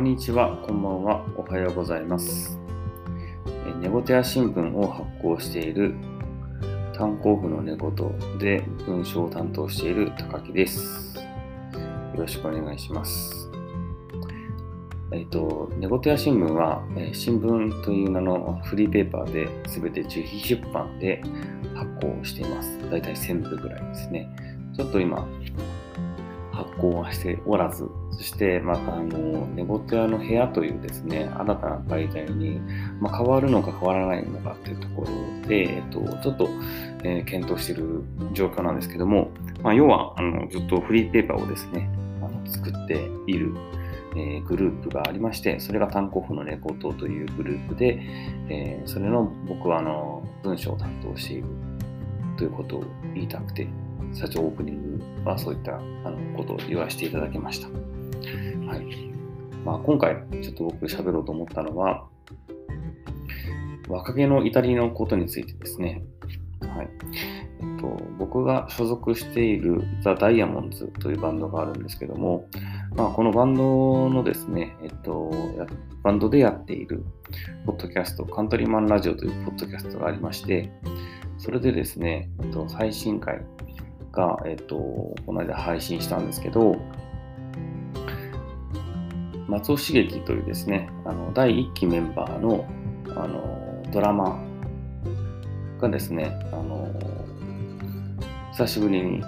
こんにちは、こんばんは、おはようございます。ネゴテア新聞を発行している炭鉱夫の寝言で文章を担当している高木です。よろしくお願いします。えっ、と、ネゴテア新聞は、え新聞という名のフリーペーパーで全て自費出版で発行しています。だいたい1000部ぐらいですね。ちょっと今、発行はしておらず、そしてまたあの、ネゴテアの部屋というですね、新たな媒体に、まあ、変わるのか変わらないのかというところで、えっと、ちょっと、えー検討している状況なんですけども、まあ、要はあのずっとフリーペーパーをですね、あの作っている、えーグループがありまして、それが炭鉱夫のレコードというグループで、えーそれの僕はあの文章を担当しているということを言いたくて、社長オープニングはそういったあのことを言わせていただきました。はい。まあ、今回ちょっと僕喋ろうと思ったのは、若気の至りのことについてですね。はい。えっと、僕が所属しているザ・ダイヤモンズというバンドがあるんですけども、まあ、このバンドのですね、えっと、バンドでやっているポッドキャスト、カントリーマンラジオというポッドキャストがありまして、それでですね、えっと、最新回が、えっと、この間配信したんですけど、松尾茂樹というですね、あの第1期メンバーのあのドラマがですね、あの久しぶりに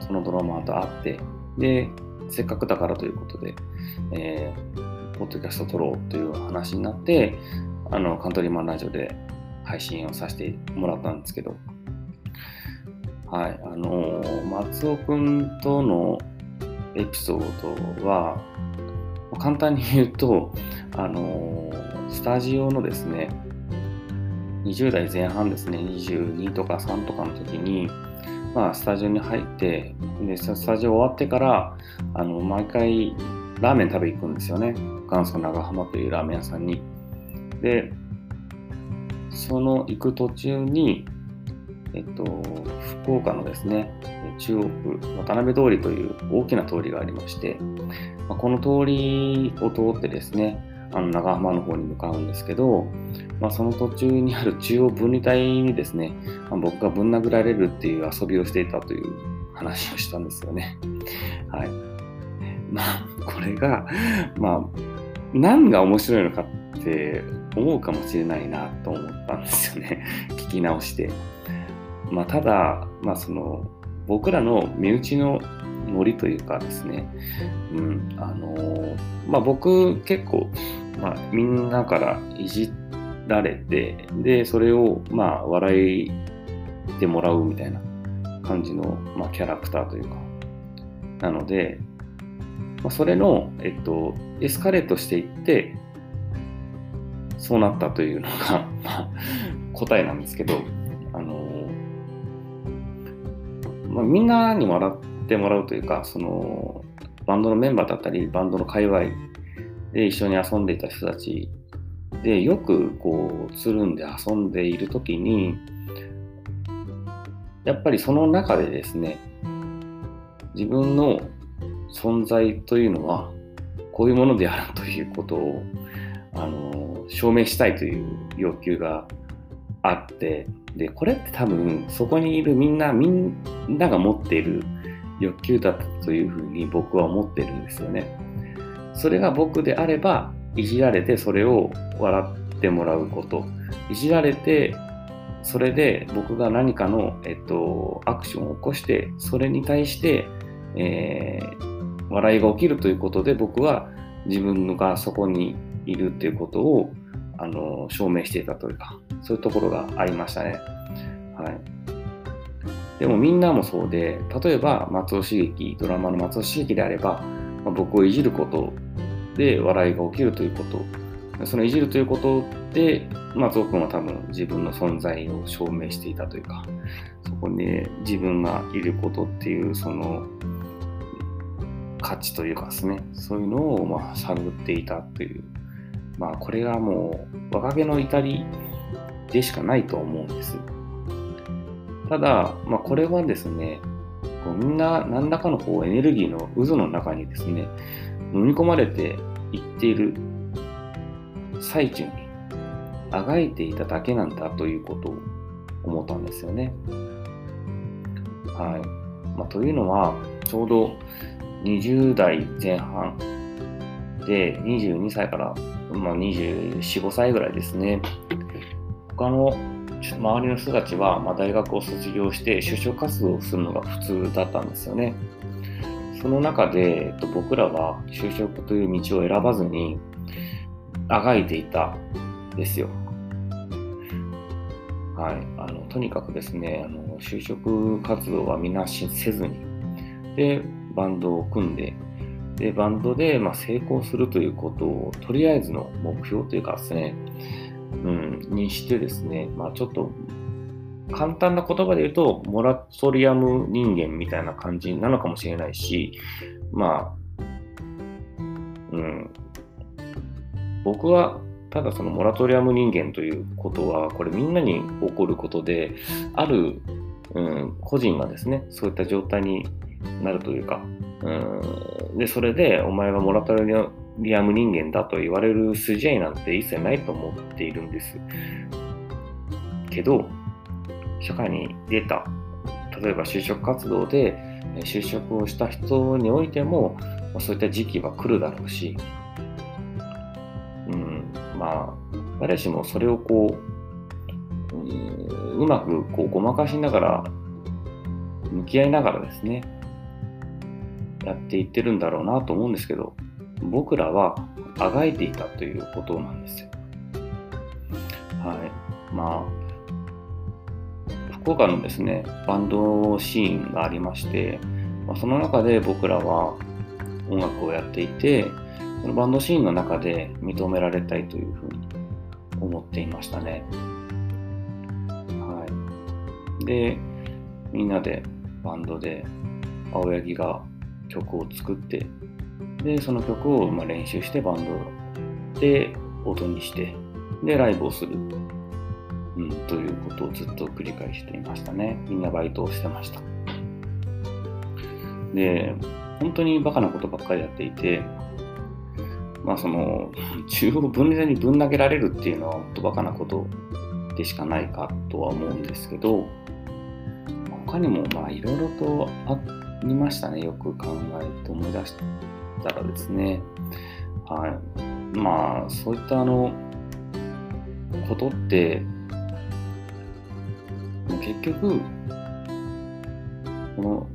そのドラマと会って、で、せっかくだからということで、えーポッドキャスト撮ろうという話になって、あのカントリーマンラジオで配信をさせてもらったんですけど、はい、あの松尾くんとのエピソードは、簡単に言うと、あのスタジオのですね、20代前半ですね、22とか3とかの時に、まあ、スタジオに入って、で、スタジオ終わってから、あの、毎回、ラーメン食べ行くんですよね。元祖長浜というラーメン屋さんに。で、その行く途中に、えっと、福岡のですね、中央区渡辺通りという大きな通りがありまして、まあこの通りを通ってですね、あの長浜の方に向かうんですけど、まあ、その途中にある中央分離帯にですね、まあ僕がぶん殴られるっていう遊びをしていたという話をしたんですよね。はい。まあ、これが、まあ、何が面白いのかって思うかもしれないなと思ったんですよね。聞き直して。まあ、ただ、まあ、その、僕らの身内のノリというかですね、うん、あのまあ、僕結構、まあ、みんなからいじられて、で、それを、まあ、笑いてもらうみたいな感じの、まあ、キャラクターというか、なので、まあ、それの、えっと、エスカレートしていって、そうなったというのが、まあ、答えなんですけど、あのまあ、みんなに笑ってもらうというか、その、バンドのメンバーだったり、バンドの界隈で一緒に遊んでいた人たちで、よくこう、つるんで遊んでいるときに、やっぱりその中でですね、自分の存在というのは、こういうものであるということを、あの、証明したいという要求があって、で、これって多分、そこにいるみんな、みんなが持っている欲求だったというふうに僕は思ってるんですよね。それが僕であれば、いじられてそれを笑ってもらうこと。いじられて、それで僕が何かの、えっと、アクションを起こして、それに対して、えー笑いが起きるということで、僕は自分がそこにいるということをあの証明していたというか、そういうところがありましたね。はい。でもみんなもそうで、例えば松尾茂樹、ドラマの松尾茂樹であれば、まあ僕をいじることで笑いが起きるということ、そのいじるということで、松尾君は多分自分の存在を証明していたというか、そこに、ね、自分がいることっていう、その価値というかですね、そういうのをまあ探っていたという、まあこれがもう若気の至りでしかないと思うんです。ただ、まあ、これはですね、こうみんな何らかのこうエネルギーの渦の中にですね、飲み込まれて言っている最中にあがいていただけなんだということを思ったんですよね。はいまあ、というのはちょうど20代前半で22歳から、まあ、24、5歳ぐらいですね。他の周りの人たちは、ま、大学を卒業して就職活動をするのが普通だったんですよね。その中で、えっと、僕らは就職という道を選ばずにあがいていたんですよ。はい、あのとにかくですねあの就職活動はみんなせずにでバンドを組んででバンドで、ま、成功するということをとりあえずの目標というかですね、うん、にしてですね、まあ、ちょっと簡単な言葉で言うとモラトリアム人間みたいな感じなのかもしれないしまあ、うん、僕はただそのモラトリアム人間ということはこれみんなに起こることである、うん、個人がですねそういった状態になるというか、うん、でそれでお前はモラトリアムリアム人間だと言われる筋合いなんて一切ないと思っているんですけど社会に出た例えば就職活動で就職をした人においてもそういった時期は来るだろうし、うん、まあ誰しもそれをこう、うん、うまくこうごまかしながら向き合いながらですねやっていってるんだろうなと思うんですけど僕らはあがいていたということなんですよ。はいまあ福岡のですねバンドシーンがありまして、まあ、その中で僕らは音楽をやっていてそのバンドシーンの中で認められたいというふうに思っていましたね。はい、でみんなでバンドで青柳が曲を作ってでその曲をま練習してバンドで音にしてでライブをする、うん、ということをずっと繰り返していましたね。みんなバイトをしてました。で本当にバカなことばっかりやっていてまあその 中国分離にぶん投げられるっていうのは本当バカなことでしかないかとは思うんですけど他にもまあいろいろとありましたね。よく考えて思い出して。たらですねはい。まあそういったあのことって結局この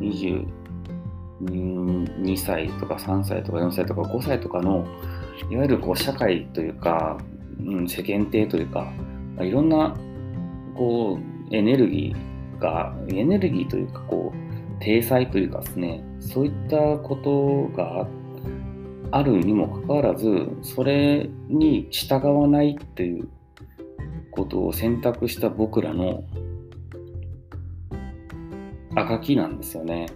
22歳とか3歳とか4歳とか5歳とかのいわゆるこう社会というか、うん、世間体というかまあいろんなこうエネルギーがエネルギーというかこう体裁というかですねそういったことがあるにもかかわらずそれに従わないっていうことを選択した僕らの赤きなんですよね。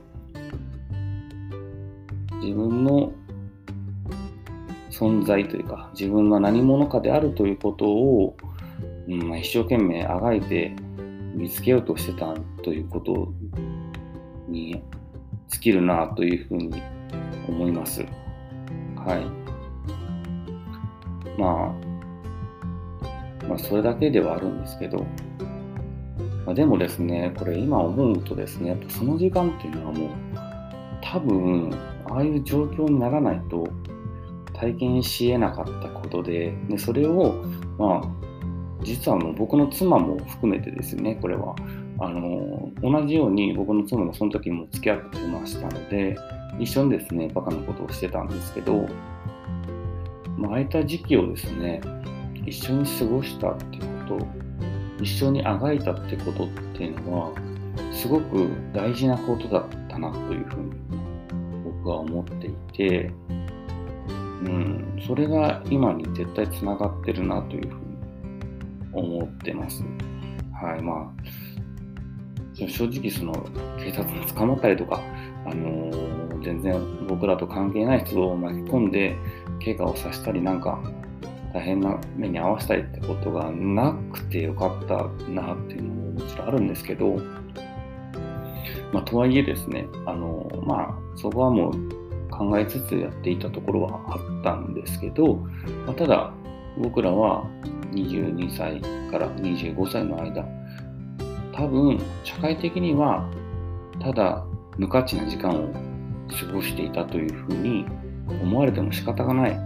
自分の存在というか自分が何者かであるということを、うん、一生懸命あがいて見つけようとしてたということに尽きるなというふうに思います。はい。まあ、まあ、それだけではあるんですけど、まあ、でもですね、これ今思うとですね、やっぱその時間っていうのはもう多分ああいう状況にならないと体験しえなかったことででそれをまあ実はもう僕の妻も含めてですねこれはあの同じように僕の妻もその時も付き合ってましたので一緒にですねバカなことをしてたんですけど、まあ、ああいた時期をですね一緒に過ごしたってこと一緒にあがいたってことっていうのはすごく大事なことだったなというふうに僕は思っていて、うん、それが今に絶対つながってるなというふうに思ってます。はい、まあ、正直その警察に捕まったりとか、あのー、全然僕らと関係ない人を巻き込んで怪我をさせたりなんか大変な目に遭わせたりってことがなくてよかったなっていうのももちろんあるんですけど、まあ、とはいえですね、あのまあ、そこはもう考えつつやっていたところはあったんですけど、まあ、ただ僕らは22歳から25歳の間多分社会的にはただ無価値な時間を過ごしていたというふうに思われても仕方がない、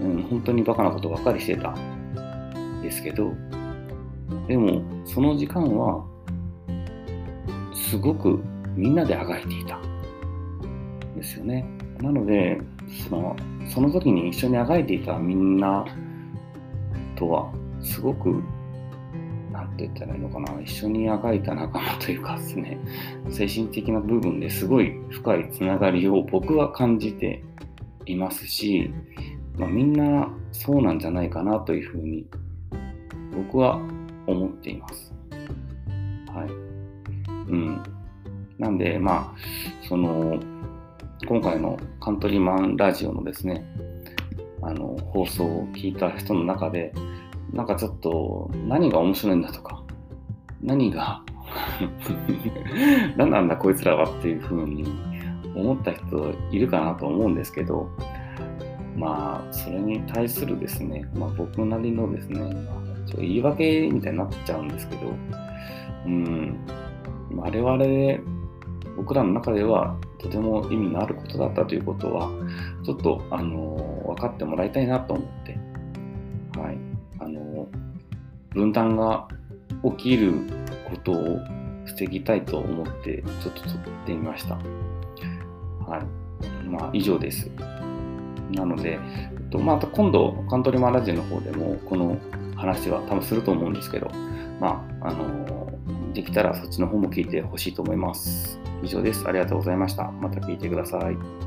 うん、本当にバカなことばかりしてた。んですけどでもその時間はすごくみんなであがいていた。ですよね。なのでそのその時に一緒にあがいていたみんなとはすごく何て言ったらいいのかな一緒にあがいた仲間というかですね精神的な部分ですごい深いつながりを僕は感じていますし、まあ、みんなそうなんじゃないかなというふうに僕は思っています。はい。うん。なんで、まあ、その、今回のカントリーマンラジオのですね、あの、放送を聞いた人の中で、なんかちょっと何が面白いんだとか、何が 何なんだこいつらはっていうふうに思った人いるかなと思うんですけど、まあ、それに対するですね、まあ、僕なりのですね、まあ、ちょ言い訳みたいになっちゃうんですけど、うん、我々、僕らの中ではとても意味のあることだったということは、ちょっと、あの分かってもらいたいなと思って、分断が起きることを防ぎたいと思って、ちょっと撮ってみました。はい。まあ、以上です。なので、また今度、カントリーマラジオの方でも、この話は多分すると思うんですけど、まあ、あのできたらそっちの方も聞いてほしいと思います。以上です。ありがとうございました。また聞いてください。